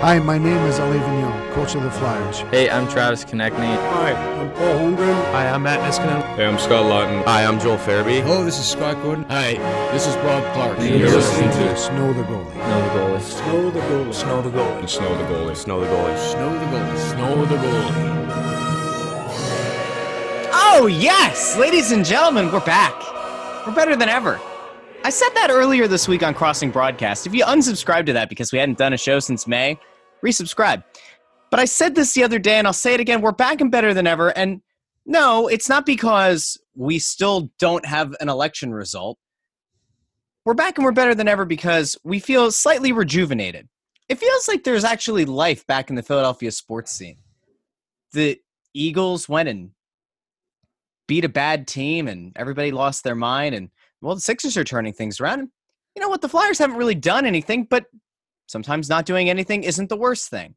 Hi, my name is Alain Vigneault, coach of the Flyers. Hey, I'm Travis Konecny. Hi, I'm Paul Holmgren. Hi, I'm Matt Niskanen. Hey, I'm Scott Laughton. Hi, I'm Joel Farabee. Hello, this is Scott Gordon. Hi, this is Bob Clarke. And you're listening to Snow the Goalie. Snow the goalie. Snow the goalie. Snow the goalie. Snow the goalie. Snow the goalie. Snow the goalie. Snow the goalie. Oh, yes! Ladies and gentlemen, we're back. We're better than ever. I said that earlier this week on Crossing Broadcast. If you unsubscribed to that because we hadn't done a show since May, resubscribe. But I said this the other day and I'll say it again. We're back and better than ever. And no, it's not because we still don't have an election result. We're back and we're better than ever because we feel slightly rejuvenated. It feels like there's actually life back in the Philadelphia sports scene. The Eagles went and beat a bad team and everybody lost their mind and well the Sixers are turning things around. You know what? The Flyers haven't really done anything, but sometimes not doing anything isn't the worst thing.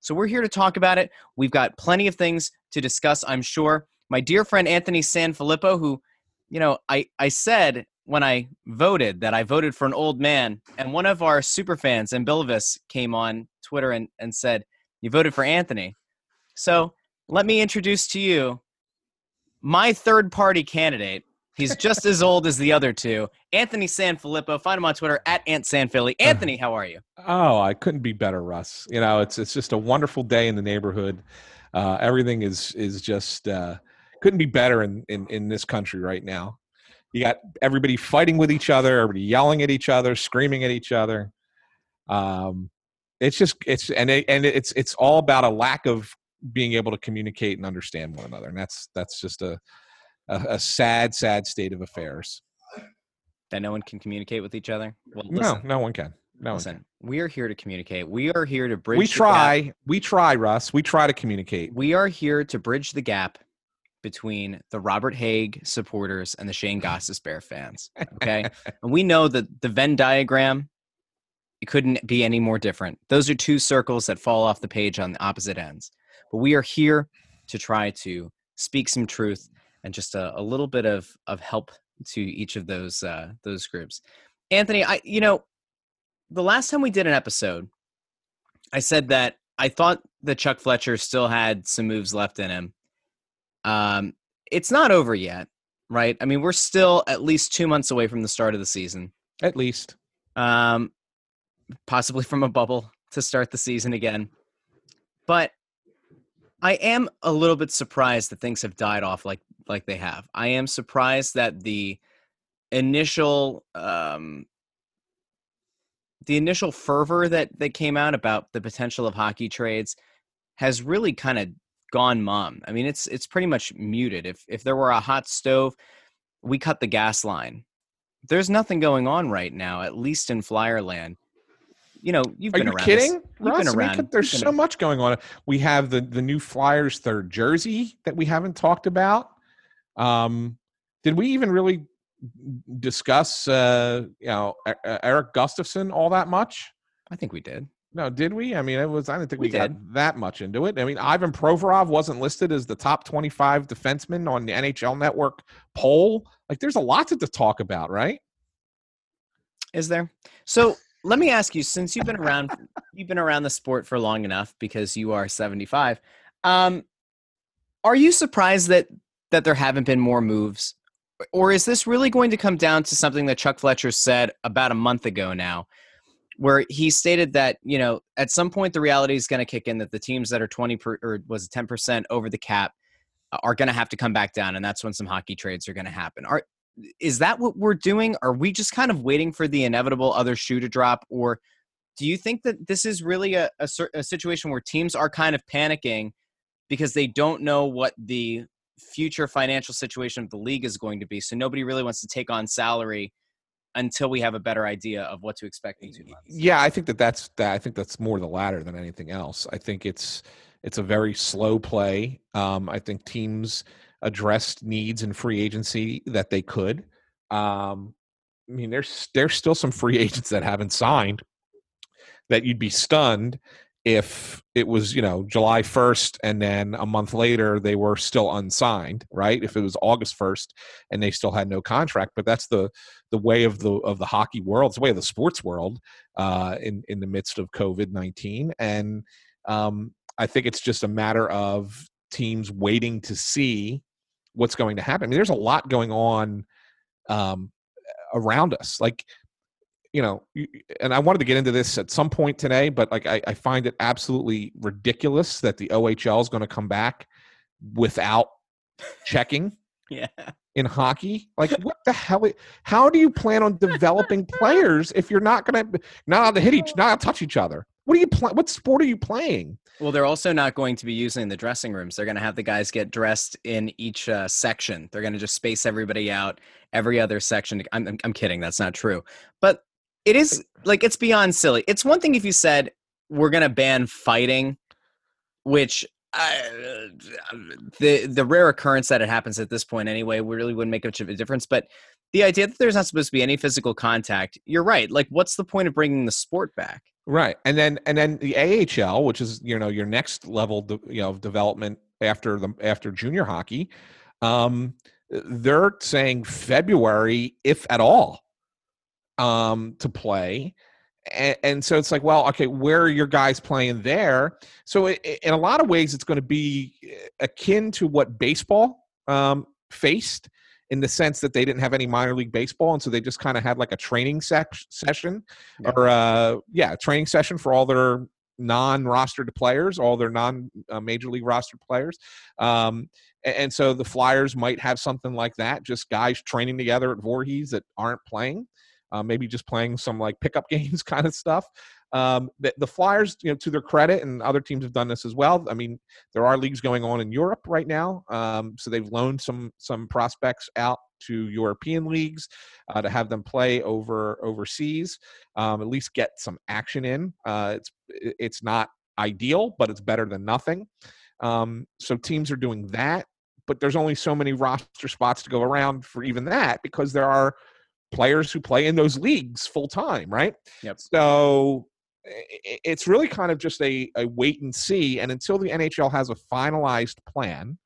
So we're here to talk about it. We've got plenty of things to discuss, I'm sure. My dear friend Anthony Sanfilippo, who, you know, I, I said when I voted that I voted for an old man, and one of our super fans, and Bilvis, came on Twitter and, and said, You voted for Anthony. So let me introduce to you my third party candidate. He's just as old as the other two. Anthony Sanfilippo. Find him on Twitter at Ant Sanphilly. Anthony, how are you? Oh, I couldn't be better, Russ. You know, it's it's just a wonderful day in the neighborhood. Uh, everything is is just uh, couldn't be better in, in in this country right now. You got everybody fighting with each other, everybody yelling at each other, screaming at each other. Um, it's just it's and it, and it's it's all about a lack of being able to communicate and understand one another, and that's that's just a a, a sad, sad state of affairs. That no one can communicate with each other? Well, No, listen, no one can. No one listen. can. We are here to communicate. We are here to bridge We the gap. try. We try, Russ. We try to communicate. We are here to bridge the gap between the Robert Hagg supporters and the Shane Goss's Bear fans. Okay. and we know that the Venn diagram it couldn't be any more different. Those are two circles that fall off the page on the opposite ends. But we are here to try to speak some truth and just a, a little bit of, of help to each of those uh, those groups. Anthony, I you know, the last time we did an episode, I said that I thought that Chuck Fletcher still had some moves left in him. Um, it's not over yet, right? I mean, we're still at least two months away from the start of the season. At least. Um, possibly from a bubble to start the season again. But I am a little bit surprised that things have died off like like they have. I am surprised that the initial um the initial fervor that that came out about the potential of hockey trades has really kind of gone mum. I mean, it's it's pretty much muted. If if there were a hot stove, we cut the gas line. There's nothing going on right now, at least in Flyerland. You know, you've Are been you around. kidding? This, you've Russ? been I mean, around. there's you've so been- much going on. We have the the new Flyers third jersey that we haven't talked about. Um, did we even really discuss uh, you know Erik Gustafsson all that much? I think we did. No, did we? I mean, it was. I didn't think we, We got that much into it. I mean, Ivan Provorov wasn't listed as the top 25 defenseman on the NHL Network poll. Like, there's a lot to, to talk about, right? Is there? So let me ask you, since you've been around, you've been around the sport for long enough because you are 75. Um, are you surprised that that there haven't been more moves, or is this really going to come down to something that Chuck Fletcher said about a month ago now, where he stated that you know at some point the reality is going to kick in that the teams that are 20 per, or was it 10 percent over the cap uh, are going to have to come back down, and that's when some hockey trades are going to happen. Are is that what we're doing? Are we just kind of waiting for the inevitable other shoe to drop, or do you think that this is really a, a, a situation where teams are kind of panicking because they don't know what the future financial situation of the league is going to be? So nobody really wants to take on salary until we have a better idea of what to expect in two months. Yeah, I think that that's that. I think that's more the latter than anything else. I think it's it's a very slow play. Um, I think teams addressed needs in free agency that they could. Um, I mean, there's there's still some free agents that haven't signed that you'd be stunned if it was you know July 1st and then a month later they were still unsigned right? If it was August 1st and they still had no contract. But that's the the way of the of the hockey world. It's the way of the sports world uh, in in the midst of COVID-19 and um, I think it's just a matter of teams waiting to see what's going to happen I mean there's a lot going on um, around us like you know, and I wanted to get into this at some point today, but like I, I find it absolutely ridiculous that the OHL is going to come back without checking. yeah. In hockey, like what the hell? How do you plan on developing players if you're not going to not allowed to hit each, not touch each other? What are you? What sport are you playing? Well, they're also not going to be using the dressing rooms. They're going to have the guys get dressed in each uh, section. They're going to just space everybody out every other section. I'm, I'm, I'm kidding. That's not true. But it is like it's beyond silly. It's one thing if you said we're going to ban fighting, which uh, the the rare occurrence that it happens at this point anyway really wouldn't make much of a difference. But the idea that there's not supposed to be any physical contact, you're right. Like, what's the point of bringing the sport back? Right, and then and then the AHL, which is you know your next level, you know, development after the after junior hockey, um, they're saying February, if at all um, to play. And, and, so it's like, well, okay, where are your guys playing there? So it, in a lot of ways, it's going to be eh, akin to what baseball um, faced in the sense that they didn't have any minor league baseball, and so they just kind of had like a training sec- session, yeah. or uh, yeah, training session for all their non-rostered players, all their non-major uh, league rostered players. Um, and, and so the Flyers might have something like that, just guys training together at Voorhees that aren't playing uh, maybe just playing some like pickup games kind of stuff. Um, the, the, Flyers, you know, to their credit, and other teams have done this as well. I mean, there are leagues going on in Europe right now, um, so they've loaned some some prospects out to European leagues uh, to have them play over overseas. Um, at least get some action in. Uh, it's it's not ideal, but it's better than nothing. Um, so teams are doing that, but there's only so many roster spots to go around for even that because there are players who play in those leagues full time, right? Yep. So it's really kind of just a, a wait and see. And until the NHL has a finalized plan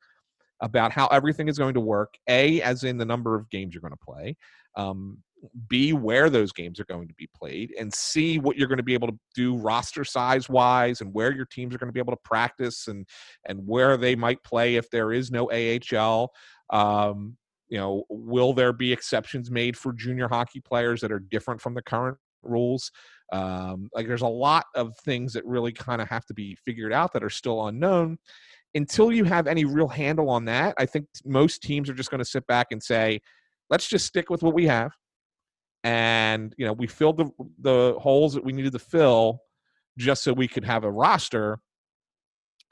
about how everything is going to work, A, as in the number of games you're going to play, um, B, where those games are going to be played, and C, what you're going to be able to do roster size wise and where your teams are going to be able to practice and and where they might play if there is no AHL. Um, you know, will there be exceptions made for junior hockey players that are different from the current rules? Um, like, there's a lot of things that really kind of have to be figured out that are still unknown. Until you have any real handle on that, I think most teams are just going to sit back and say, let's just stick with what we have. And, you know, we filled the, the holes that we needed to fill just so we could have a roster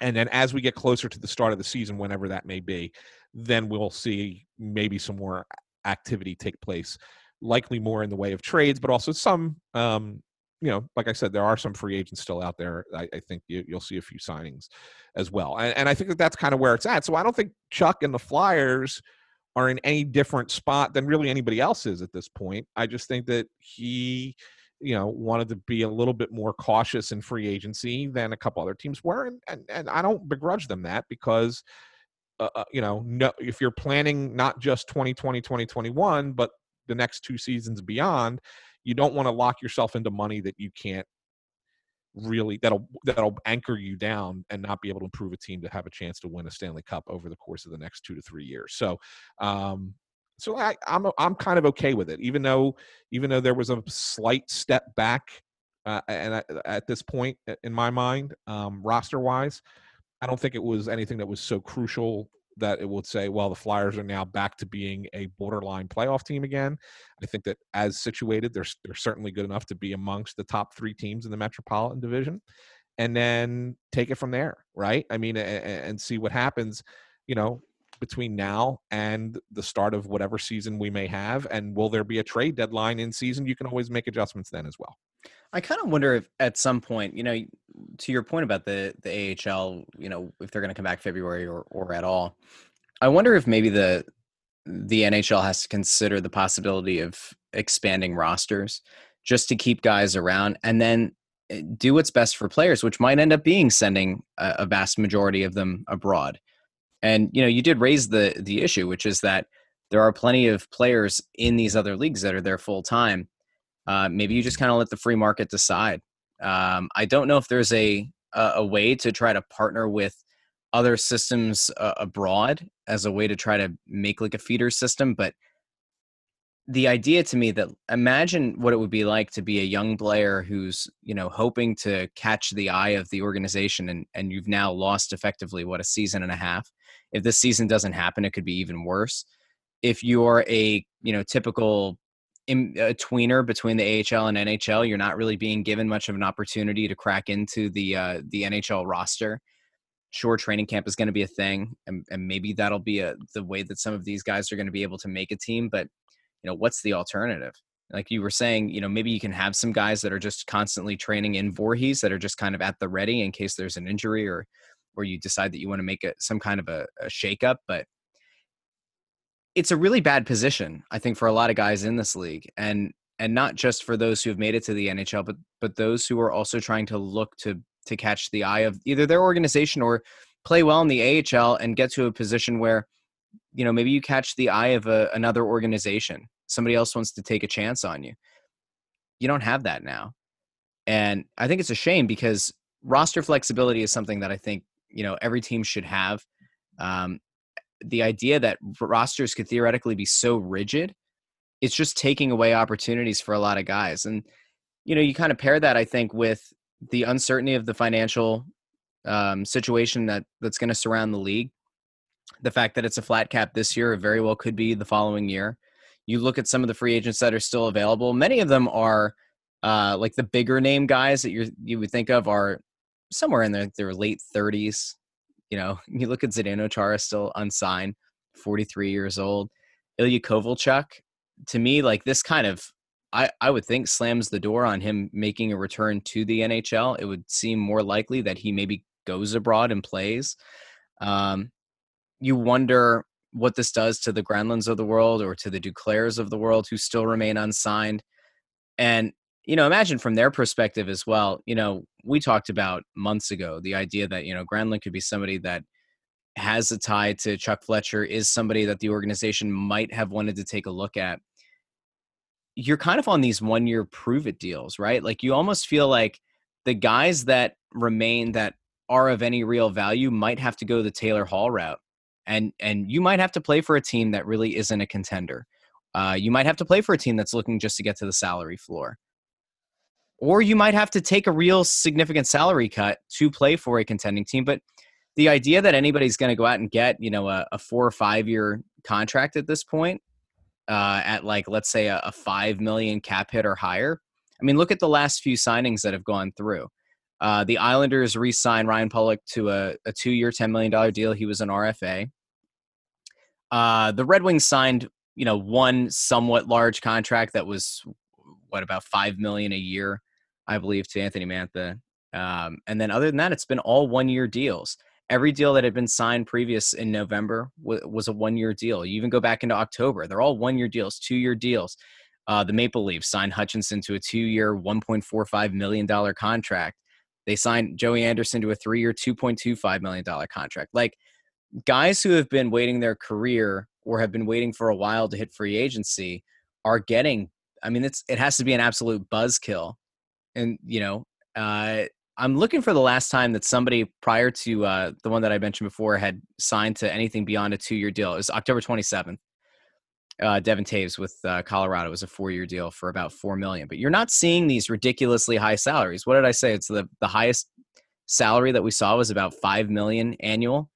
and then as we get closer to the start of the season whenever that may be then we'll see maybe some more activity take place likely more in the way of trades but also some um, you know like i said there are some free agents still out there i, I think you, will see a few signings as well and, and i think that that's kind of where it's at so i don't think chuck and the flyers are in any different spot than really anybody else is at this point i just think that he you know wanted to be a little bit more cautious in free agency than a couple other teams were and and, and i don't begrudge them that because uh, uh you know no, if you're planning not just 2020 2021 but the next two seasons beyond you don't want to lock yourself into money that you can't really that'll that'll anchor you down and not be able to improve a team to have a chance to win a Stanley Cup over the course of the next two to three years. So um, so I, I'm I'm kind of okay with it, even though even though there was a slight step back, uh, and I, at this point in my mind, um, roster wise, I don't think it was anything that was so crucial that it would say, well, the Flyers are now back to being a borderline playoff team again. I think that as situated, they're they're certainly good enough to be amongst the top three teams in the Metropolitan Division, and then take it from there, right? I mean, and, and see what happens. You know, between now and the start of whatever season we may have? And will there be a trade deadline in season? You can always make adjustments then as well. I kind of wonder if at some point, you know, to your point about the the AHL, you know, if they're going to come back February or or at all. I wonder if maybe the the NHL has to consider the possibility of expanding rosters just to keep guys around and then eh, do what's best for players, which might end up being sending a, a vast majority of them abroad. And you know, you did raise the the issue, which is that there are plenty of players in these other leagues that are there full time. Uh, maybe you just kind of let the free market decide. Um, I don't know if there's a, a, way to try to partner with other systems uh, abroad as a way to try to make like a feeder system, but the idea to me that imagine what it would be like to be a young player who's you know hoping to catch the eye of the organization and and you've now lost effectively what a season and a half if this season doesn't happen it could be even worse if you're a you know typical in, a tweener between the AHL and NHL you're not really being given much of an opportunity to crack into the uh, the NHL roster. Sure training camp is going to be a thing and, and maybe that'll be a the way that some of these guys are going to be able to make a team but you know what's the alternative? Like you were saying you know maybe you can have some guys that are just constantly training in Voorhees that are just kind of at the ready in case there's an injury or or you decide that you want to make it some kind of a, a shakeup but it's a really bad position i think for a lot of guys in this league and and not just for those who have made it to the nhl but but those who are also trying to look to to catch the eye of either their organization or play well in the ahl and get to a position where you know maybe you catch the eye of a, another organization somebody else wants to take a chance on you. You don't have that now and i think it's a shame because roster flexibility is something that i think you know every team should have um, the idea that rosters could theoretically be so rigid it's just taking away opportunities for a lot of guys and you know you kind of pair that i think with the uncertainty of the financial um, situation that that's going to surround the league the fact that it's a flat cap this year, very well could be the following year. You look at some of the free agents that are still available. Many of them are uh, like the bigger name guys that you you would think of are somewhere in their, their late 30s. You know, you look at Zdeno Chara still unsigned, 43 years old. Ilya Kovalchuk, to me, like this kind of I, I would think slams the door on him making a return to the NHL. It would seem more likely that he maybe goes abroad and plays. Um, you wonder what this does to the Granlunds of the world or to the Duclairs of the world who still remain unsigned. And, you know, imagine from their perspective as well, you know, we talked about months ago the idea that, you know, Granlund could be somebody that has a tie to Chuck Fletcher, is somebody that the organization might have wanted to take a look at. You're kind of on these one year prove it deals, right? Like you almost feel like the guys that remain that are of any real value might have to go the Taylor Hall route and and you might have to play for a team that really isn't a contender. Uh, you might have to play for a team that's looking just to get to the salary floor, or you might have to take a real significant salary cut to play for a contending team. But the idea that anybody's going to go out and get you know a, a, four or five year contract at this point uh, at like let's say a, a five million cap hit or higher. I mean, look at the last few signings that have gone through. Uh, the Islanders re-signed Ryan Pulock to a, a two-year, ten million dollar deal. He was an RFA. Uh, the Red Wings signed, you know, one somewhat large contract that was what about five million a year, I believe, to Anthony Mantha. Um, and then other than that, it's been all one-year deals. Every deal that had been signed previous in November w- was a one-year deal. You even go back into October; they're all one-year deals, two-year deals. Uh, the Maple Leafs signed Hutchinson to a two-year, $1.45 million contract. They signed Joey Anderson to a three-year, $2.25 million contract. Like guys who have been waiting their career or have been waiting for a while to hit free agency are getting i mean it's it has to be an absolute buzzkill and you know uh, i'm looking for the last time that somebody prior to uh, the one that i mentioned before had signed to anything beyond a two-year deal. It was october 27th uh, devon toews with uh, colorado was a four-year deal for about four million. But you're not seeing these ridiculously high salaries. What did i say? It's the, the highest salary that we saw was about five million annual.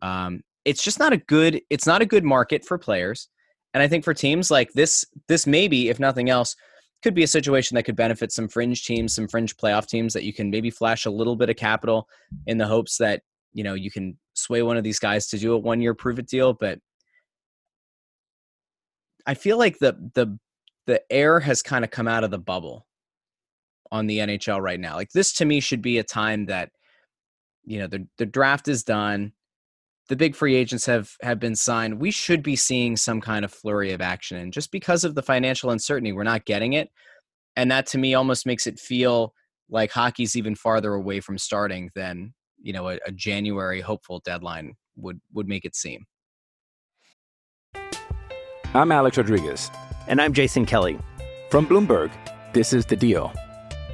Um, it's just not a good it's not a good market for players. And I think for teams like this, this maybe, if nothing else, could be a situation that could benefit some fringe teams, some fringe playoff teams that you can maybe flash a little bit of capital in the hopes that you know, you can sway one of these guys to do a one year prove it deal, but I feel like the the the air has kind of come out of the bubble on the NHL right now. Like this to me should be a time that you know the the draft is done, the big free agents have have been signed. We should be seeing some kind of flurry of action, and just because of the financial uncertainty, we're not getting it, and that to me almost makes it feel like hockey's even farther away from starting than you know a, a January hopeful deadline would would make it seem. I'm Alex Rodriguez. And I'm Jason Kelly. From Bloomberg, this is The Deal.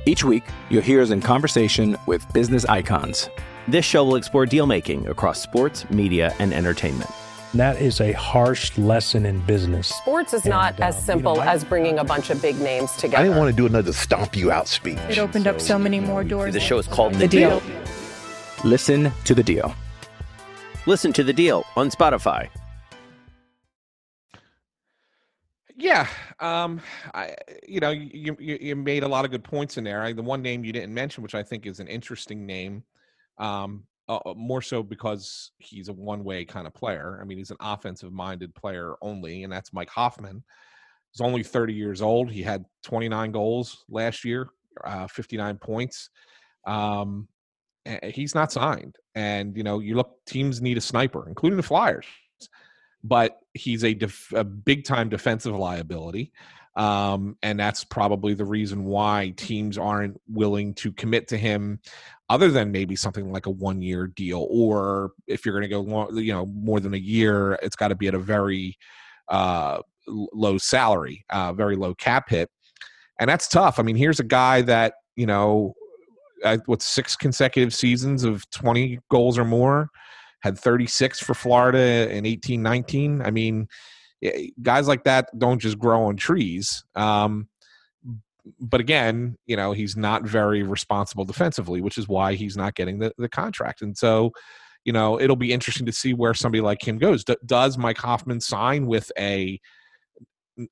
Each week, you'll hear us in conversation with business icons. This show will explore deal making across sports, media, and entertainment. That is a harsh lesson in business. Sports is not And, as simple you know, I- as bringing a bunch of big names together. I didn't want to do another stomp you out speech. It opened up so many more doors. The show is called The Deal. Listen to The Deal. Listen to the deal on Spotify. Yeah, um, I you know you, you you made a lot of good points in there. I, the one name you didn't mention, which I think is an interesting name, um, uh, uh, more so because he's a one-way kind of player. I mean, he's an offensive-minded player only, and that's Mike Hoffman. He's only 30 years old. He had 29 goals last year, uh, 59 points. Um, he's not signed, and you know you look teams need a sniper, including the Flyers but he's a, def- a big time defensive liability. Um, and that's probably the reason why teams aren't willing to commit to him other than maybe something like a one year deal or if you're going to go long, you know more than a year it's got to be at a very uh, low salary uh, very low cap hit and that's tough i mean here's a guy that you know what six consecutive seasons of 20 goals or more had 36 for Florida in 18 19. I mean, guys like that don't just grow on trees. Um, but again, you know, he's not very responsible defensively, which is why he's not getting the, the contract. And so, you know, it'll be interesting to see where somebody like him goes. D- does Mike Hoffman sign with a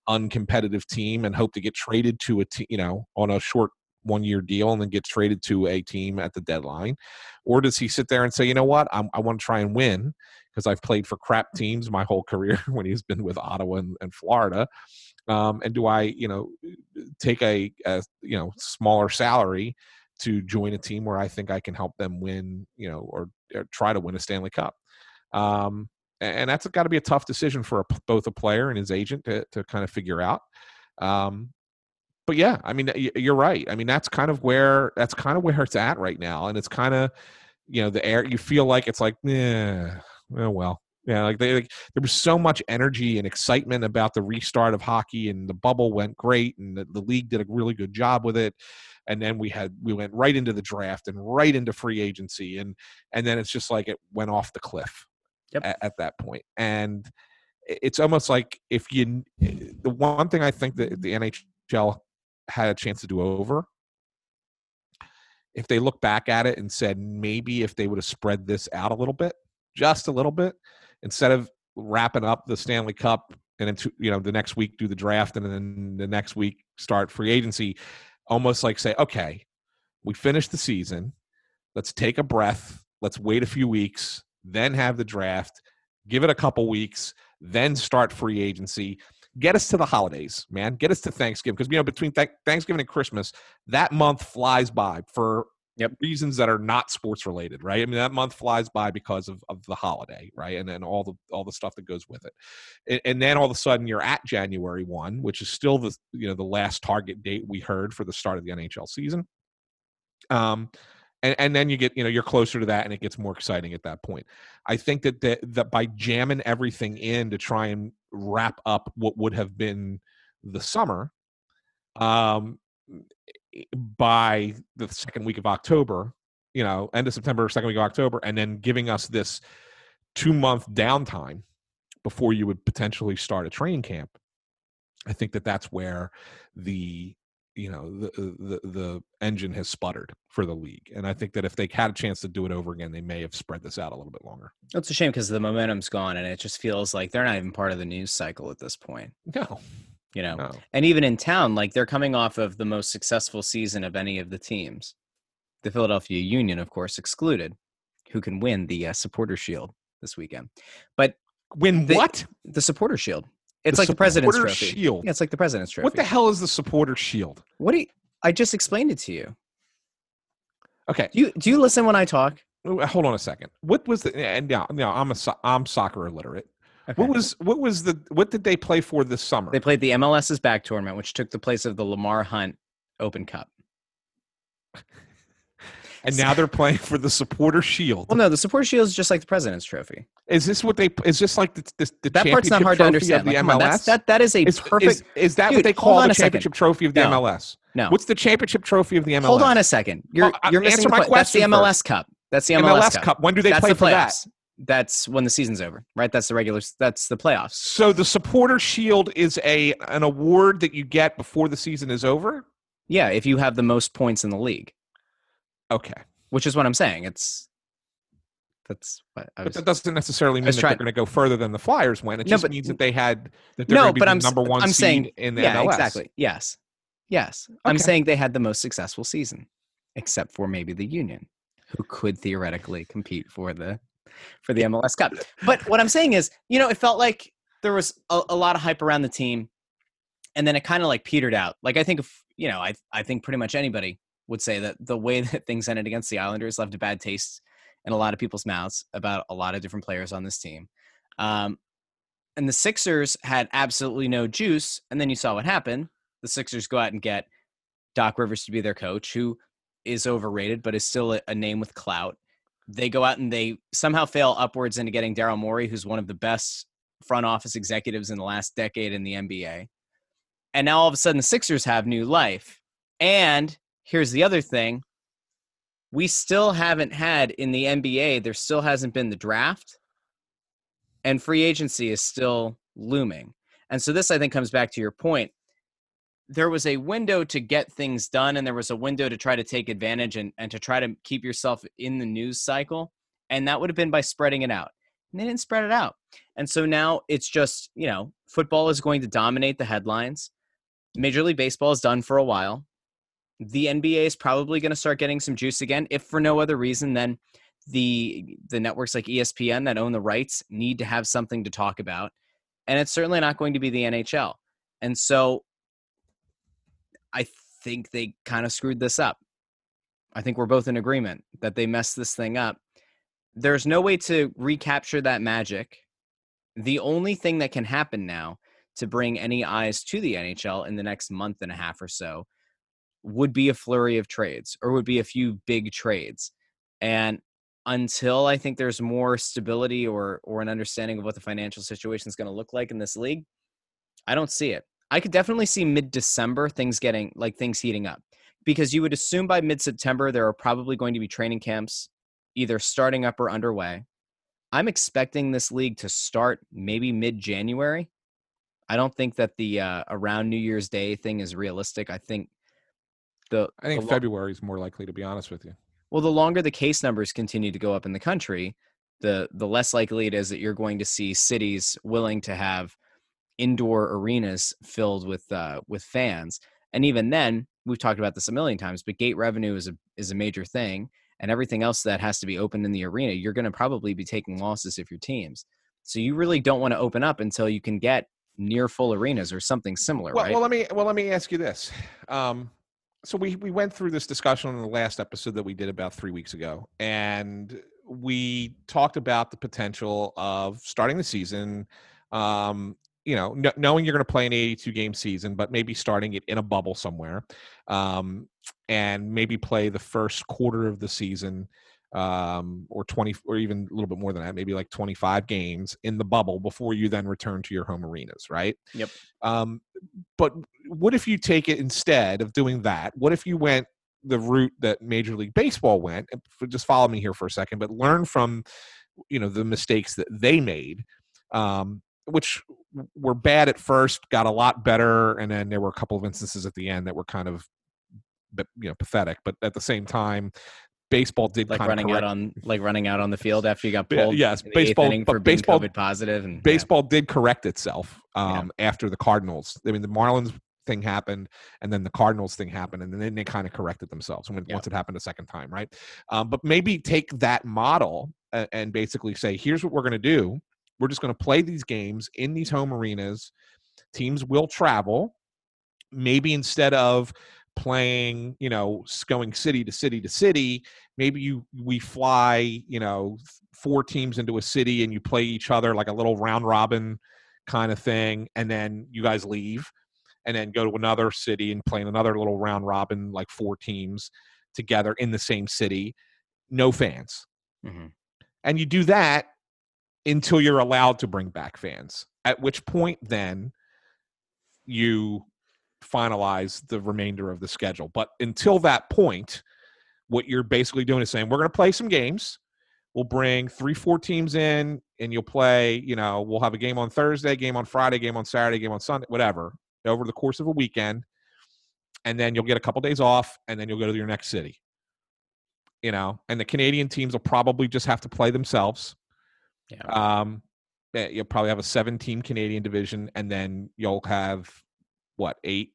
uncompetitive team and hope to get traded to a team, you know, on a short one year deal and then get traded to a team at the deadline? Or does he sit there and say, you know what, I'm, I want to try and win because I've played for crap teams my whole career when he's been with Ottawa and, and Florida? Um, and do I, you know, take a, a, you know, smaller salary to join a team where I think I can help them win, you know, or, or try to win a Stanley Cup? Um, and that's got to be a tough decision for a, both a player and his agent to, to kind of figure out. Um, but yeah, I mean, you're right. I mean, that's kind of where that's kind of where it's at right now, and it's kind of, you know, the air. You feel like it's like, yeah, oh well, yeah. Like they, like, there was so much energy and excitement about the restart of hockey, and the bubble went great, and the, the league did a really good job with it. And then we had we went right into the draft and right into free agency, and and then it's just like it went off the cliff Yep. at, at that point, and it's almost like if you the one thing I think that the NHL had a chance to do over if they look back at it and said maybe if they would have spread this out a little bit just a little bit instead of wrapping up the Stanley Cup and into you know the next week do the draft and then the next week start free agency almost like say okay we finished the season. Let's take a breath. Let's wait a few weeks then have the draft give it a couple weeks then start free agency. Get us to the holidays, man. Get us to Thanksgiving because you know between th- Thanksgiving and Christmas, that month flies by for Yep. reasons that are not sports related, right? I mean that month flies by because of, of the holiday, right? And then all the all the stuff that goes with it, and, and then all of a sudden you're at January one, which is still the you know the last target date we heard for the start of the NHL season. Um, and, and then you get you know you're closer to that and it gets more exciting at that point i think that that, that by jamming everything in to try and wrap up what would have been the summer um by the second week of october you know end of september second week of october and then giving us this two month downtime before you would potentially start a training camp i think that that's where the you know the, the the engine has sputtered for the league and i think that if they had a chance to do it over again they may have spread this out a little bit longer It's a shame because the momentum's gone, and it just feels like they're not even part of the news cycle at this point. no You know, no and even in town, like they're coming off of the most successful season of any of the teams. The Philadelphia Union, of course, excluded. who can win the uh, Supporter Shield this weekend. But win the, what? The Supporter Shield. It's the like the President's Trophy. Shield. Yeah, it's like the President's Trophy. What the hell is the Supporter Shield? What do you, I just explained it to you. Okay. Do you do you listen when I talk? Hold on a second. What was the and now now I'm a I'm soccer illiterate. What was what was the what did they play for this summer? They played the MLS's back tournament, which took the place of the Lamar Hunt Open Cup. and now they're playing for the Supporter Shield. Well, no, the Supporter Shield is just like the President's Trophy. Is this what they? Is this like the, the, the that part's not hard to understand. The like, MLS. On, that that is a is, perfect. Is, is that Dude, what they call the championship trophy of the no. MLS? No. What's the championship trophy of the MLS? Hold on a second. You're well, uh, you're missing answer my question. That's the MLS first. Cup. That's the MLS, MLS Cup. Cup. When do they That's play the for that? That's when the season's over, right? That's the regular. That's the playoffs. So the Supporter Shield is a an award that you get before the season is over. Yeah, if you have the most points in the league. Okay. Which is what I'm saying. It's that's what I was, but that doesn't necessarily mean that trying, they're going to go further than the Flyers went. It no, just but, means that they had that they're no, going to be but the I'm, number one I'm seed saying, in the yeah, MLS. Exactly. Yes. Yes. Okay. I'm saying they had the most successful season, except for maybe the Union, who could theoretically compete for the for the MLS Cup. But what I'm saying is, you know, it felt like there was a, a lot of hype around the team, and then it kind of like petered out. Like I think if you know, I I think pretty much anybody would say that the way that things ended against the Islanders left a bad taste in a lot of people's mouths about a lot of different players on this team. Um, and the Sixers had absolutely no juice. And then you saw what happened. The Sixers go out and get Doc Rivers to be their coach, who is overrated, but is still a, a name with clout. They go out and they somehow fail upwards into getting Daryl Morey, who's one of the best front office executives in the last decade in the NBA. And now all of a sudden the Sixers have new life. And here's the other thing we still haven't had in the NBA, there still hasn't been the draft, and free agency is still looming. And so, this I think comes back to your point. There was a window to get things done, and there was a window to try to take advantage and, and to try to keep yourself in the news cycle. And that would have been by spreading it out. And they didn't spread it out. And so now it's just, you know, football is going to dominate the headlines. Major League Baseball is done for a while the NBA is probably going to start getting some juice again, if for no other reason than the the networks like ESPN that own the rights need to have something to talk about, and it's certainly not going to be the NHL. And so, I think they kind of screwed this up. I think we're both in agreement that they messed this thing up. There's no way to recapture that magic. The only thing that can happen now to bring any eyes to the NHL in the next month and a half or so would be a flurry of trades or would be a few big trades. And until I think there's more stability or or an understanding of what the financial situation is going to look like in this league, I don't see it. I could definitely see mid-December things getting like things heating up because you would assume by mid-September there are probably going to be training camps either starting up or underway. I'm expecting this league to start maybe mid-January. I don't think that the uh, around New Year's Day thing is realistic. I think the I think the February is more likely to be honest with you. Well, the longer the case numbers continue to go up in the country, the the less likely it is that you're going to see cities willing to have indoor arenas filled with uh, with fans. And even then, we've talked about this a million times, but gate revenue is a is a major thing, and everything else that has to be open in the arena, you're going to probably be taking losses if your teams. So you really don't want to open up until you can get near full arenas or something similar, well, right? Well, let me well let me ask you this. Um, so we we went through this discussion in the last episode that we did about three weeks ago, and we talked about the potential of starting the season. Um, you know, n- knowing you're going to play an 82 game season, but maybe starting it in a bubble somewhere, um, and maybe play the first quarter of the season um, or 20 or even a little bit more than that, maybe like 25 games in the bubble before you then return to your home arenas, right? Yep. Um, but what if you take it instead of doing that? What if you went the route that Major League Baseball went? Just follow me here for a second, but learn from you know the mistakes that they made, um, which were bad at first, got a lot better, and then there were a couple of instances at the end that were kind of you know pathetic. But at the same time, baseball did like kind running of out on like running out on the field after you got pulled. yes, baseball for baseball COVID positive and baseball yeah. did correct itself um, yeah. after the Cardinals. I mean, the Marlins thing happened, and then the Cardinals thing happened, and then they kind of corrected themselves when, Yeah. once it happened a second time, right? Um, but maybe take that model and, and basically say, here's what we're going to do. We're just going to play these games in these home arenas. Teams will travel. Maybe instead of playing, you know, going city to city to city, maybe you we fly, you know, four teams into a city and you play each other like a little round robin kind of thing, and then you guys leave and then go to another city and play in another little round robin, like four teams together in the same city, no fans. Mm-hmm. And you do that until you're allowed to bring back fans, at which point then you finalize the remainder of the schedule. But until that point, what you're basically doing is saying, we're going to play some games. We'll bring three, four teams in, and you'll play. You know, we'll have a game on Thursday, game on Friday, game on Saturday, game on Sunday, whatever, over the course of a weekend. And then you'll get a couple days off, and then you'll go to your next city. You know, and the Canadian teams will probably just have to play themselves. Yeah. Um, eh, you'll probably have a seven-team Canadian division, and then you'll have what eight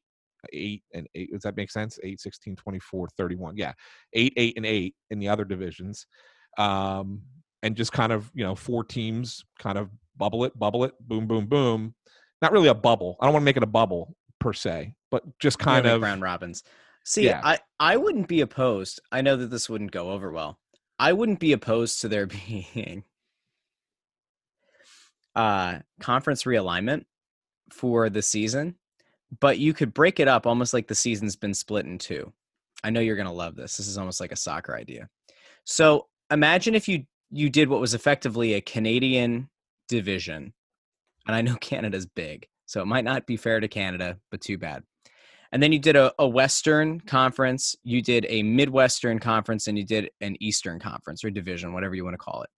eight and eight does that make sense 8 16 24 31 yeah 8 8 and 8 in the other divisions um and just kind of you know four teams kind of bubble it bubble it boom boom boom not really a bubble i don't want to make it a bubble per se but just kind of round robins. See, Yeah. I I wouldn't be opposed. I know that this wouldn't go over well. I wouldn't be opposed to there being uh conference realignment for the season, but you could break it up almost like the season's been split in two. I know you're going to love this. This is almost like a soccer idea. So, imagine if you you did what was effectively a Canadian division. And I know Canada's big, so it might not be fair to Canada, but too bad. And then you did a, a Western conference, you did a Midwestern conference, and you did an Eastern conference or division, whatever you want to call it.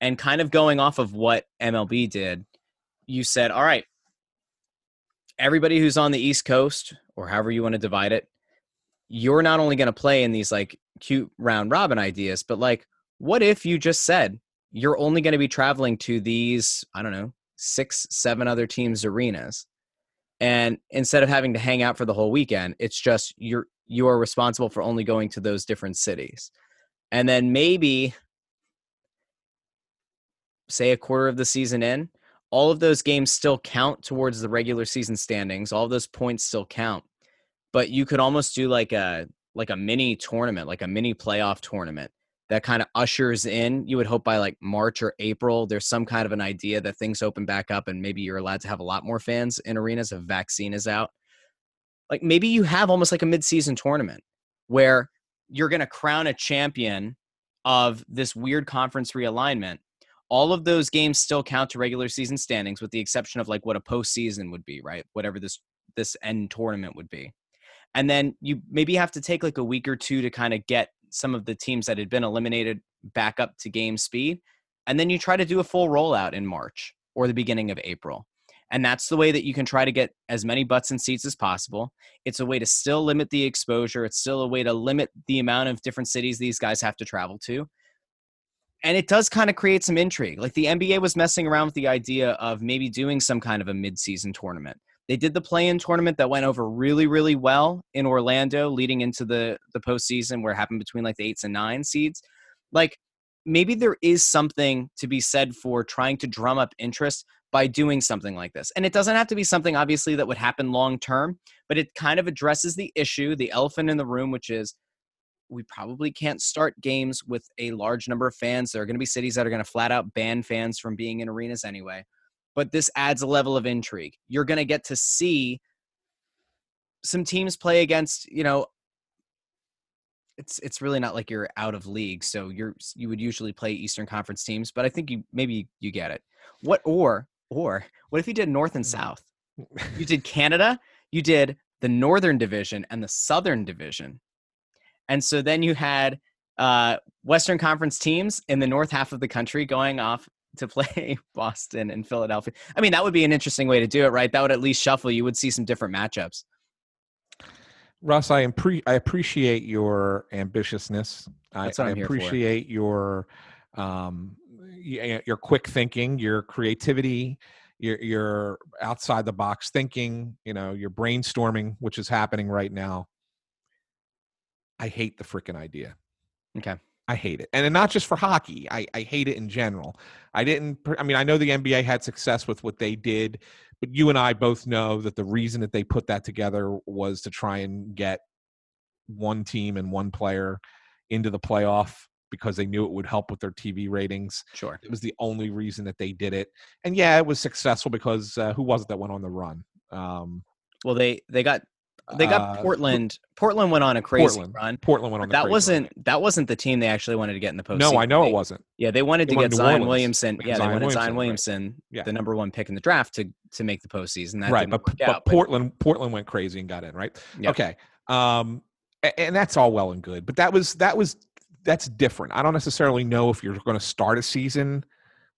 And kind of going off of what MLB did, you said, all right, everybody who's on the East Coast, or however you want to divide it, you're not only going to play in these like cute round robin ideas, but like, what if you just said you're only going to be traveling to these, I don't know, six, seven other teams' arenas? and instead of having to hang out for the whole weekend it's just you're you are responsible for only going to those different cities and then maybe say a quarter of the season in all of those games still count towards the regular season standings all those points still count. But you could almost do like a like a mini tournament like a mini playoff tournament that kind of ushers in you would hope by like march or april there's some kind of an idea that things open back up and maybe you're allowed to have a lot more fans in arenas if vaccine is out. Like maybe you have almost like a mid-season tournament where you're going to crown a champion of this weird conference realignment all of those games still count to regular season standings with the exception of like what a postseason would be right? Whatever this this end tournament would be. And then you maybe have to take like a week or two to kind of get some of the teams that had been eliminated back up to game speed and then you try to do a full rollout in march or the beginning of april. And that's the way that you can try to get as many butts and seats as possible. It's a way to still limit the exposure. It's still a way to limit the amount of different cities these guys have to travel to and it does kind of create some intrigue like the nba was messing around with the idea of maybe doing some kind of a mid-season tournament they did the play-in tournament that went over really, really well in Orlando, leading into the the postseason, where it happened between like the eights and nine seeds. Like maybe there is something to be said for trying to drum up interest by doing something like this. And it doesn't have to be something obviously that would happen long term, but it kind of addresses the issue, the elephant in the room, which is we probably can't start games with a large number of fans. There are going to be cities that are going to flat out ban fans from being in arenas anyway but this adds a level of intrigue. You're going to get to see some teams play against, you know, it's it's really not like you're out of league, so you're you would usually play Eastern Conference teams, but I think you maybe you get it. What or or what if you did North and mm. South? You did Canada, you did the Northern Division and the Southern Division. And so then you had uh, Western Conference teams in the north half of the country going off to play Boston and Philadelphia. I mean, that would be an interesting way to do it, right? That would at least shuffle. You would see some different matchups. Russ, I, impre- I appreciate your ambitiousness. I, I here for. appreciate your um, your quick thinking, your creativity, you're you're outside the box thinking, you know, you're brainstorming, which is happening right now. I hate the freaking idea. Okay. I hate it. And not just for hockey. I, I hate it in general. I didn't I mean, I know the NBA had success with what they did, but you and I both know that the reason that they put that together was to try and get one team and one player into the playoff because they knew it would help with their TV ratings. Sure. It was the only reason that they did it. And yeah, it was successful because uh, who was it that went on the run? Um, well, they they got they got uh, Portland. Portland went on a crazy Portland. run. Portland went on. that wasn't run. that wasn't the team they actually wanted to get in the postseason. No, I know they, it wasn't. Yeah, they wanted they to get Zion. Williamson. Yeah, Zion they wanted Williamson, Zion right. Williamson, Yeah. the number one pick in the draft, to to make the postseason. That right, but, but out, Portland Portland went crazy and got in. Right. Okay. Um, and that's all well and good, but that was that was that's different. I don't necessarily know if you're going to start a season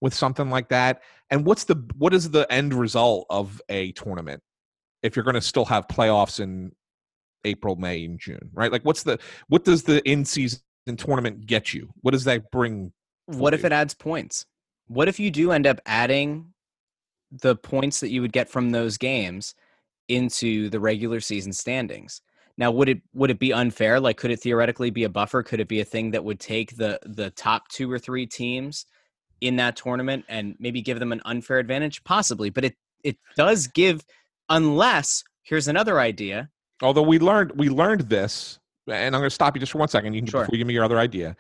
with something like that. And what's the what is the end result of a tournament if you're going to still have playoffs in April, May, and June, right? Like, what's the what does the in season tournament get you? What does that bring? What if it adds points? What if you do end up adding the points that you would get from those games into the regular season standings? Now, would it would it be unfair? Like, could it theoretically be a buffer? Could it be a thing that would take the the top two or three teams in that tournament and maybe give them an unfair advantage? Possibly, but it it does give, unless here's another idea. Although we learned we learned this, and I'm going to stop you just for one second. You can Sure. before you give me your other idea.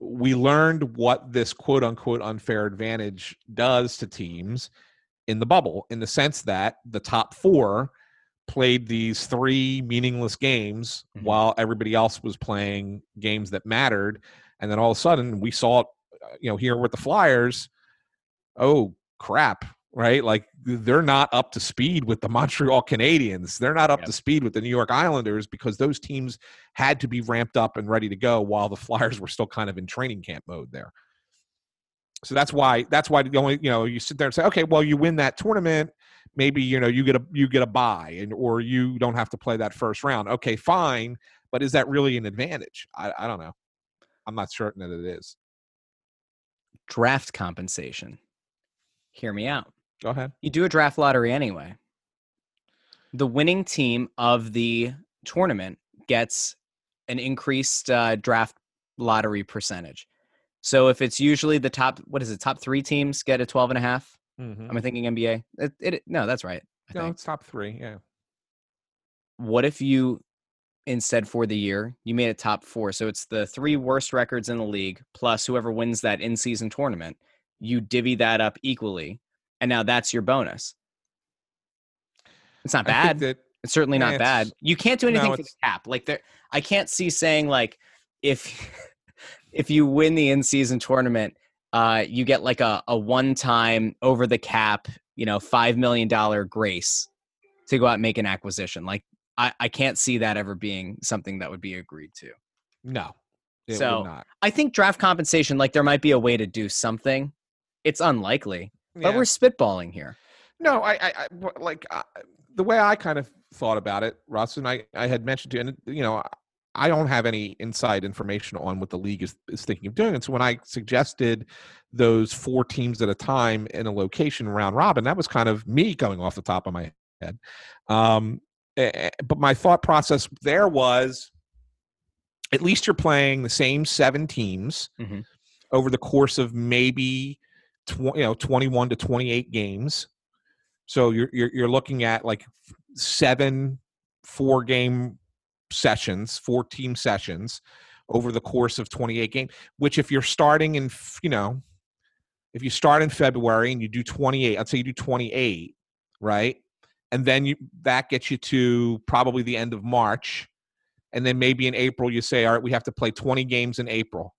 We learned what this quote unquote unfair advantage does to teams in the bubble, in the sense that the top four played these three meaningless games Mhm. while everybody else was playing games that mattered, and then all of a sudden we saw it, uh, you know, here with the Flyers. Oh crap! Right, like they're not up to speed with the Montreal Canadiens. They're not up Yep. to speed with the New York Islanders because those teams had to be ramped up and ready to go while the Flyers were still kind of in training camp mode there. So that's why that's why the only you know you sit there and say, okay, well you win that tournament, maybe you know you get a you get a buy and or you don't have to play that first round. Okay, fine, but is that really an advantage? I, I don't know. I'm not certain that it is. Draft compensation. Hear me out. Go ahead. You do a draft lottery anyway. The winning team of the tournament gets an increased uh, draft lottery percentage. So if it's usually the top, what is it, top three teams get a 12 and a half? Mm-hmm. Am thinking NBA? It, it, no, that's right. I No, think. it's top three. Yeah. What if you, instead for the year, you made it top four? So it's the three worst records in the league plus whoever wins that in season tournament. You divvy that up equally. And now that's your bonus. It's not bad. that It's certainly not bad. You can't do no, anything for the cap. Like there, I can't see saying like if if you win the in season tournament, uh, you get like a a one time over the cap, you know, five million dollar grace to go out and make an acquisition. Like I I can't see that ever being something that would be agreed to. no. It So. I think draft compensation, like there might be a way to do something. It's unlikely, but Yeah. we're spitballing here. No, I like uh, the way I kind of thought about it, Russ, and I, I had mentioned to you, and you know, I don't have any inside information on what the league is, is thinking of doing. And so when I suggested those four teams at a time in a location round robin, that was kind of me going off the top of my head. Um, but my thought process there was, at least you're playing the same seven teams Mhm. over the course of maybe tw- you know 21 to 28 games. So you're, you're you're looking at like seven four game sessions four team sessions over the course of 28 games which if you're starting in you know if you start in february and you do 28 i'd say you do 28 right? And then you that gets you to probably the end of march. And then maybe in april you say all right we have to play 20 games in april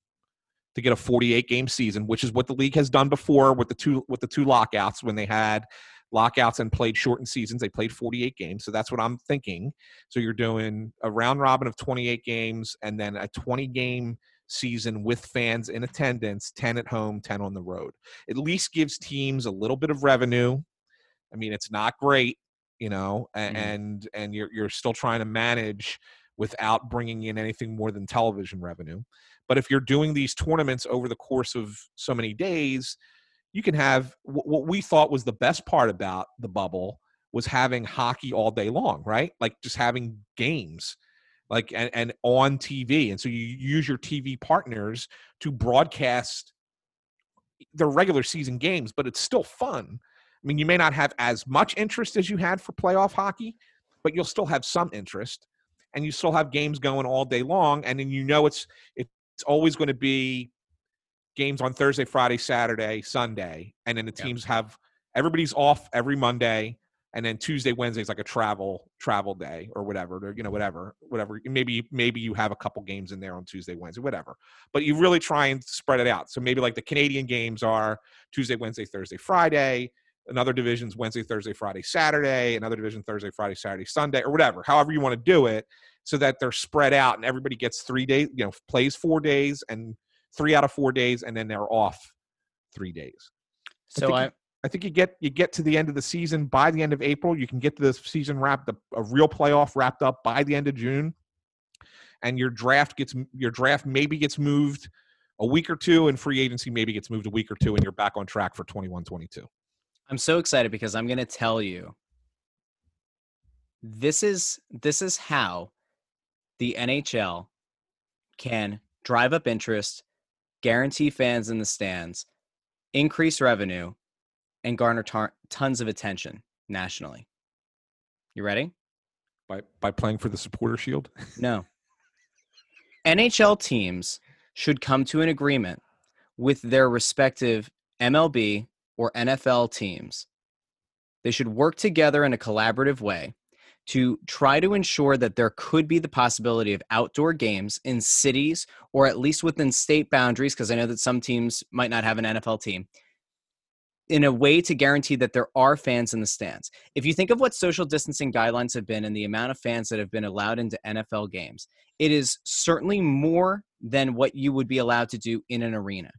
to get a 48 game season which is what the league has done before with the two with the two lockouts when they had lockouts and played shortened seasons. They played 48 games. So that's what i'm thinking. So you're doing a round robin of 28 games and then a 20 game season with fans in attendance 10 at home 10 on the road. At least gives teams a little bit of revenue. I mean it's not great you know a- Mhm. and and you're you're still trying to manage without bringing in anything more than television revenue but if you're doing these tournaments over the course of so many days you can have what we thought was the best part about the bubble was having hockey all day long, right? Like just having games like and, and on TV. And so you use your TV partners to broadcast the regular season games, but it's still fun. I mean, you may not have as much interest as you had for playoff hockey, but you'll still have some interest and you still have games going all day long and then you know it's it's always going to be games on Thursday, Friday, Saturday, Sunday, and then the teams have everybody's off every Monday and then Tuesday, Wednesday is like a travel travel day or whatever, or, you know, whatever, whatever. Maybe maybe you have a couple games in there on Tuesday, Wednesday, whatever. But you really try and spread it out. So maybe like the Canadian games are Tuesday, Wednesday, Thursday, Friday. Another division's Wednesday, Thursday, Friday, Saturday. Another division Thursday, Friday, Saturday, Sunday, or whatever. However you want to do it, so that they're spread out and everybody gets three days. You know, plays four days and three out of four days, and then they're off three days. So I, I think you get you get to the end of the season by the end of April. You can get to the season wrapped up, a real playoff wrapped up by the end of June, and your draft gets your draft maybe gets moved a week or two, and free agency maybe gets moved a week or two, and you're back on track for 21-22. I'm so excited because I'm going to tell you this is this is how the NHL can drive up interest, guarantee fans in the stands, increase revenue, and garner tar- tons of attention nationally. You ready? By by playing for the supporter shield? no. NHL teams should come to an agreement with their respective MLB or NFL teams. They should work together in a collaborative way to try to ensure that there could be the possibility of outdoor games in cities or at least within state boundaries, because I know that some teams might not have an NFL team, in a way to guarantee that there are fans in the stands. If you think of what social distancing guidelines have been and the amount of fans that have been allowed into NFL games, it is certainly more than what you would be allowed to do in an arena.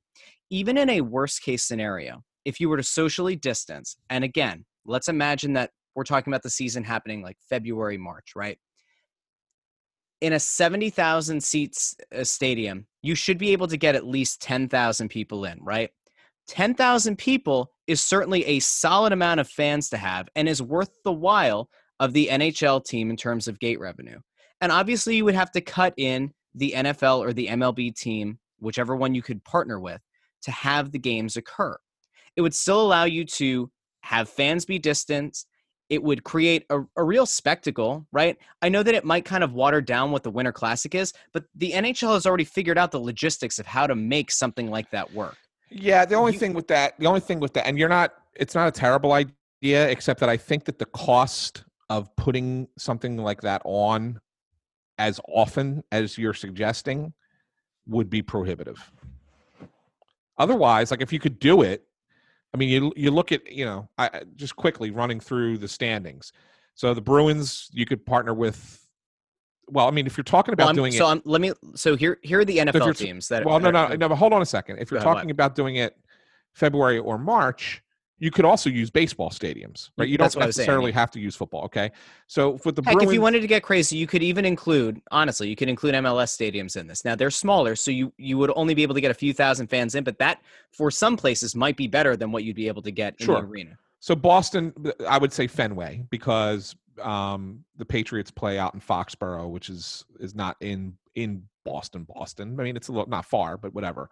Even in a worst case scenario, if you were to socially distance, and again, let's imagine that we're talking about the season happening like February, March, right? In a 70,000 seats uh, stadium, you should be able to get at least 10,000 people in, right? 10,000 people is certainly a solid amount of fans to have and is worth the while of the NHL team in terms of gate revenue. And obviously, you would have to cut in the NFL or the MLB team, whichever one you could partner with, to have the games occur. It would still allow you to have fans be distanced. It would create a, a real spectacle, right? I know that it might kind of water down what the Winter Classic is, but the NHL has already figured out the logistics of how to make something like that work. Yeah, the only you, thing with that, the only thing with that, and you're not, it's not a terrible idea, except that I think that the cost of putting something like that on as often as you're suggesting would be prohibitive. Otherwise, like if you could do it, I mean, you you look at you know, I just quickly running through the standings. So the Bruins, you could partner with well, I mean, if you're talking about well, doing so it, I'm, let me. So here, here are the NFL so teams that. Well, no, no, no. But hold on a second. If you're talking about doing it February or March, you could also use baseball stadiums, right? You don't necessarily have to use football. Okay, so for the Heck, Bruins, if you wanted to get crazy, you could even include honestly, you could include MLS stadiums in this. Now they're smaller, so you you would only be able to get a few thousand fans in, but that for some places might be better than what you'd be able to get in sure. the arena. So Boston, I would say Fenway because um, the Patriots play out in Foxborough, which is is not in in Boston, Boston. I mean, it's a little not far, but whatever.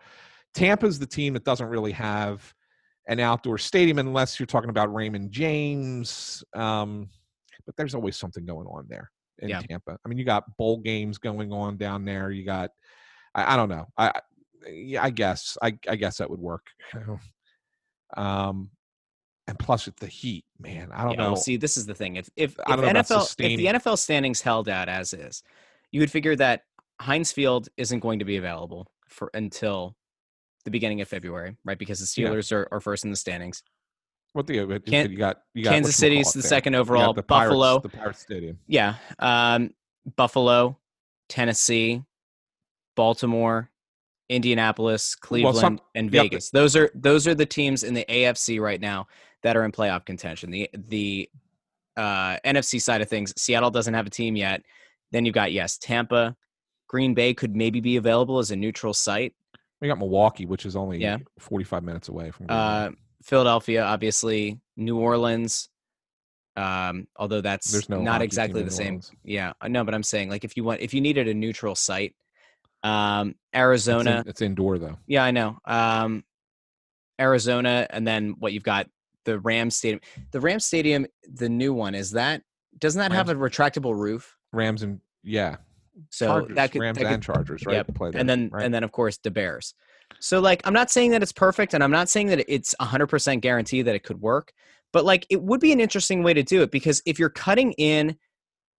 Tampa's the team that doesn't really have an outdoor stadium unless you're talking about Raymond James. Um, but there's always something going on there in yeah. Tampa. I mean, you got bowl games going on down there. You got, I, I don't know. I, yeah, I guess, I, I guess that would work. um, and plus with the heat, man, I don't yeah, know. see, this is the thing. If if, if NFL if the NFL standings held out as is, you would figure that Heinz Field isn't going to be available for until the beginning of February, right? Because the Steelers yeah. are, are first in the standings. What the you, got? You got Kansas City's the there. second overall. The Buffalo, Pirates, the Pirate Stadium. Yeah, um, Buffalo, Tennessee, Baltimore, Indianapolis, Cleveland, well, some, and Vegas. Yep. Those are those are the teams in the AFC right now that are in playoff contention. The the uh, NFC side of things, Seattle doesn't have a team yet. Then you've got yes, Tampa, Green Bay could maybe be available as a neutral site. We got Milwaukee, which is only yeah. 45 minutes away from. Uh, Philadelphia, obviously, New Orleans. Um, although that's There's no not exactly the same. Orleans. Yeah, I know, but I'm saying like if you want, if you needed a neutral site, um, It's, Arizona. in- it's indoor though. Yeah, I know. Um, Arizona, and then what you've got the Rams Stadium. The Rams Stadium, the new one, is that doesn't that have a retractable roof? Rams and yeah, So Chargers, that could Rams that could- and Chargers, right? Yep. Play there, and then right? and then of course the Bears. So like I'm not saying that it's perfect, and I'm not saying that it's 100% guarantee that it could work, but like it would be an interesting way to do it because if you're cutting in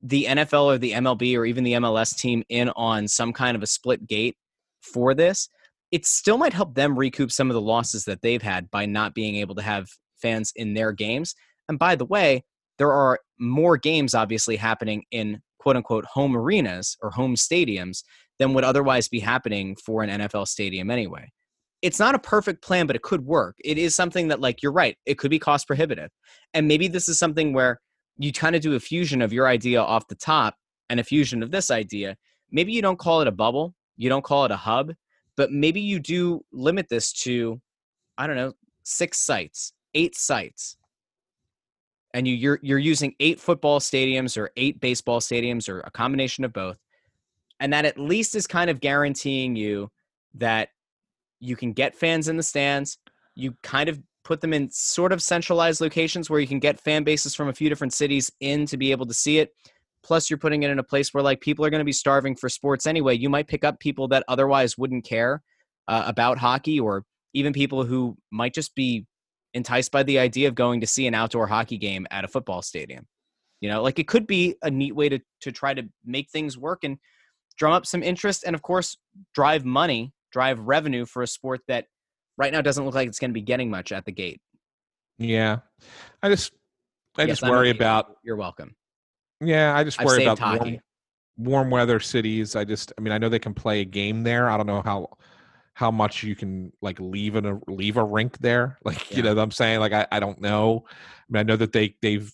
the NFL or the MLB or even the MLS team in on some kind of a split gate for this, it still might help them recoup some of the losses that they've had by not being able to have fans in their games. And by the way, there are more games obviously happening in quote unquote home arenas or home stadiums than would otherwise be happening for an NFL stadium anyway. It's not a perfect plan, but it could work. It is something that, like, you're right, it could be cost prohibitive. And maybe this is something where you kind of do a fusion of your idea off the top and a fusion of this idea. Maybe you don't call it a bubble, you don't call it a hub, but maybe you do limit this to, I don't know, six sites, eight sites. And you, you're you're using eight football stadiums or eight baseball stadiums or a combination of both and that at least is kind of guaranteeing you that you can get fans in the stands. You kind of put them in sort of centralized locations where you can get fan bases from a few different cities in to be able to see it. Plus you're putting it in a place where like people are going to be starving for sports anyway. You might pick up people that otherwise wouldn't care uh, about hockey or even people who might just be enticed by the idea of going to see an outdoor hockey game at a football stadium. You know like it could be a neat way to to try to make things work and drum up some interest and of course drive money drive revenue for a sport that right now doesn't look like it's going to be getting much at the gate. Yeah, I just I Yes, just know worry about you're welcome. Yeah, I just I've worry about warm, warm weather cities. I just I mean I know they can play a game there. I don't know how how much you can like leave in a leave a rink there. Like you know what I'm saying? Like I, I don't know. I mean I know that they they've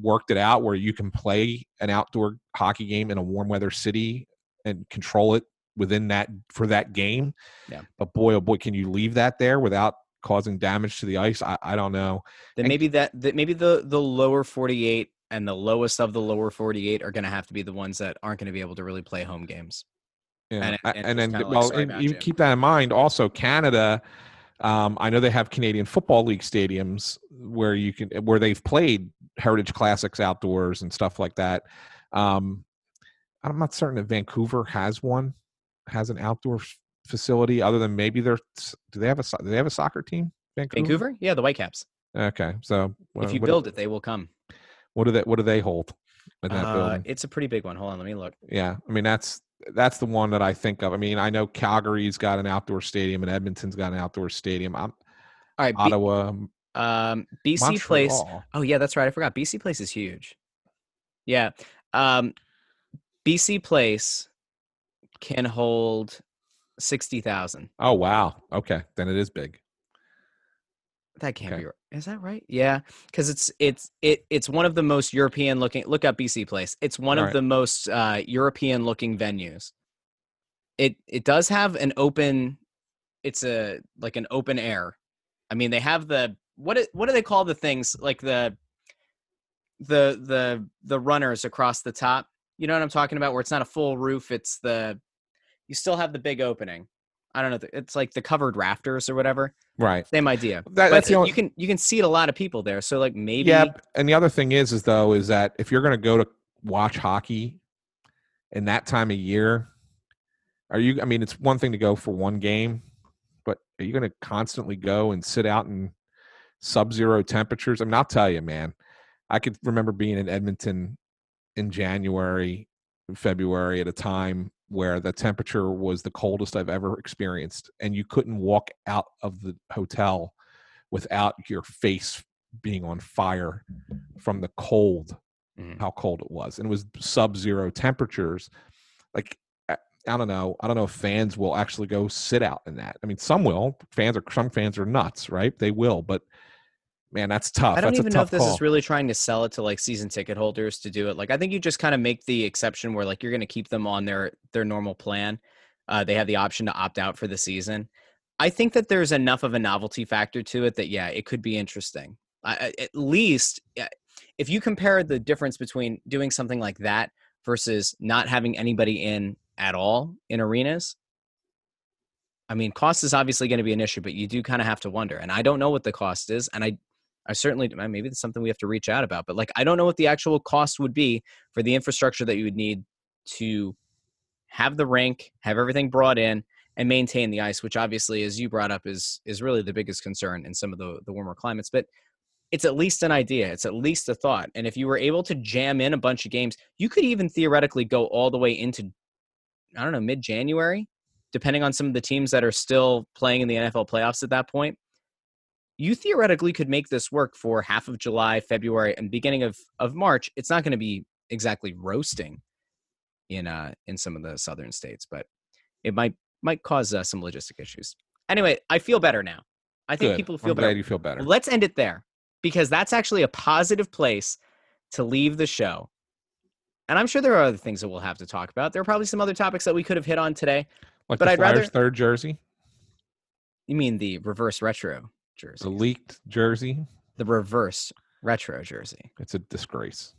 worked it out where you can play an outdoor hockey game in a warm weather city and control it within that for that game. Yeah. But boy, oh boy, can you leave that there without causing damage to the ice? I, I don't know. then maybe that, that maybe the the lower 48 and the lowest of the lower 48 are going to have to be the ones that aren't going to be able to really play home games Yeah. And and And, then, like, well, and you keep that in mind. Also, Canada. Um, I know they have Canadian Football League stadiums where you can where they've played Heritage Classics outdoors and stuff like that. Um, I'm not certain that Vancouver has one, has an outdoor facility other than maybe they're. Do they have a do they have a soccer team? Vancouver. vancouver yeah the whitecaps Okay, so if you build it they will come what do they what do they hold that uh, it's a pretty big one hold on let me look Yeah, I mean that's that's the one that I think of. I mean, I know Calgary's got an outdoor stadium and Edmonton's got an outdoor stadium. I'm, all right B- Ottawa, um bc place Oh yeah, that's right. I forgot. BC Place is huge. Yeah. Um BC Place can hold 60,000. Oh wow. Okay, then it is big. That can't Okay. be right. Is that right? Yeah, cuz it's it's it it's one of the most European looking Look up BC Place. It's one of Alright. the most uh European looking venues. It it does have an open it's a like an open air. I mean, they have the what it, what do they call the things like the the the the runners across the top? You know what I'm talking about? Where it's not a full roof, it's the you still have the big opening. I don't know. It's like the covered rafters or whatever. Right. Same idea. That- but that's the only- you can you can seat a lot of people there. So like maybe Yeah, and the other thing is, is though, is that if you're going to go to watch hockey in that time of year, are you? I mean, it's one thing to go for one game, but are you going to constantly go and sit out in sub-zero temperatures? I mean, I'll tell you, man. I could remember being in Edmonton in January, February at a time where the temperature was the coldest I've ever experienced, and you couldn't walk out of the hotel without your face being on fire from the cold, Mhm. how cold it was, and it was sub-zero temperatures. Like I I don't know, I don't know if fans will actually go sit out in that. I mean, some will. Fans are some fans are nuts, right? They will, but man, that's tough. I don't that's even know if this call. is really trying to sell it to like season ticket holders to do it. Like I think you just kind of make the exception where like you're going to keep them on their their normal plan. Uh, they have the option to opt out for the season. I think that there's enough of a novelty factor to it that yeah, it could be interesting. I, at least if you compare the difference between doing something like that versus not having anybody in at all in arenas, I mean, cost is obviously going to be an issue, but you do kind of have to wonder. And I don't know what the cost is, and I, I certainly maybe it's something we have to reach out about. But like, I don't know what the actual cost would be for the infrastructure that you would need to have the rink, have everything brought in, and maintain the ice, which obviously, as you brought up, is is really the biggest concern in some of the the warmer climates. But it's at least an idea. It's at least a thought. And if you were able to jam in a bunch of games, you could even theoretically go all the way into, I don't know, mid January, depending on some of the teams that are still playing in the NFL playoffs at that point. You theoretically could make this work for half of July, February, and beginning of, of March. It's not going to be exactly roasting in uh in some of the southern states, but it might might cause uh, some logistic issues. Anyway, I feel better now. I think Good. people feel I'm better. Glad you feel better. Let's end it there because that's actually a positive place to leave the show. And I'm sure there are other things that we'll have to talk about. There are probably some other topics that we could have hit on today. Like but the I'd Flyers' rather. third jersey, You mean the reverse retro jersey? the leaked jersey. The reverse retro jersey. It's a disgrace.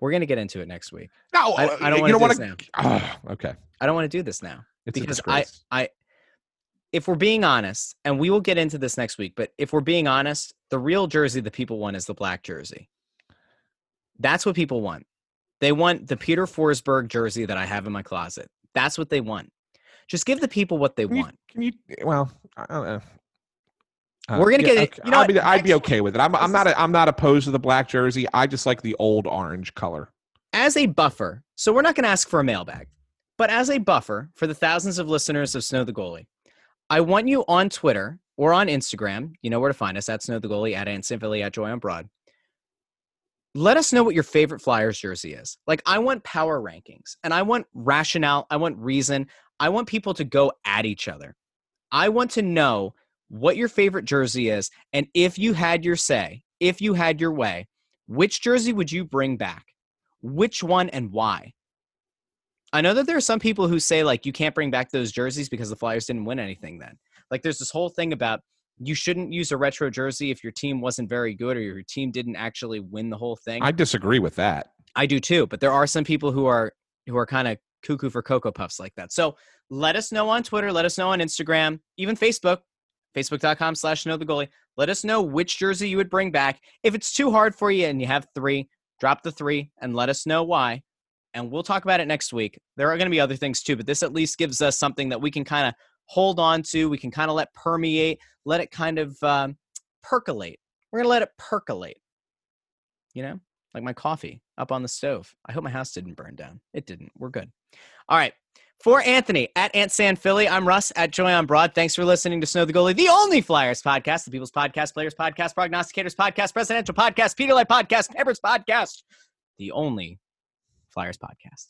We're gonna get into it next week. No, I, I don't want to do wanna- this now. Ah, okay, I don't want to do this now it's a because I, disgrace. I, if we're being honest, and we will get into this next week, but if we're being honest, the real jersey that people want is the black jersey. That's what people want. They want the Peter Forsberg jersey that I have in my closet. That's what they want. Just give the people what they Can you- want. Can you? Well, I don't know. Uh, We're gonna yeah, get it- okay. you know I'd be, I'd be okay with it. I'm, I'm not. A, I'm not opposed to the black jersey. I just like the old orange color. as a buffer, so we're not going to ask for a mailbag, but as a buffer for the thousands of listeners of Snow the Goalie, I want you on Twitter or on Instagram. You know where to find us at Snow the Goalie, at Ant San Philly, at Joy on Broad. Let us know what your favorite Flyers jersey is. Like, I want power rankings and I want rationale. I want reason. I want people to go at each other. I want to know what your favorite jersey is. And if you had your say, if you had your way, which jersey would you bring back? Which one and why? I know that there are some people who say like you can't bring back those jerseys because the Flyers didn't win anything then. Like there's this whole thing about you shouldn't use a retro jersey if your team wasn't very good or your team didn't actually win the whole thing. I disagree with that. I do too, but there are some people who are who are kind of cuckoo for cocoa puffs like that. So let us know on Twitter, let us know on Instagram, even Facebook, facebook.com slash snow the goalie. Let us know which jersey you would bring back. If it's too hard for you and you have three, drop the three and let us know why. And we'll talk about it next week. There are going to be other things too, but this at least gives us something that we can kind of hold on to. We can kind of let permeate, let it kind of um, percolate. We're going to let it percolate. You know, like my coffee up on the stove. I hope my house didn't burn down. It didn't. We're good. All right. For Anthony at Ant San Philly, I'm Russ at Joy on Broad. Thanks for listening to Snow the Goalie, the only Flyers podcast, the People's Podcast, Players Podcast, Prognosticators Podcast, Presidential Podcast, Peter Light Podcast, Peppers Podcast, the only Flyers podcast.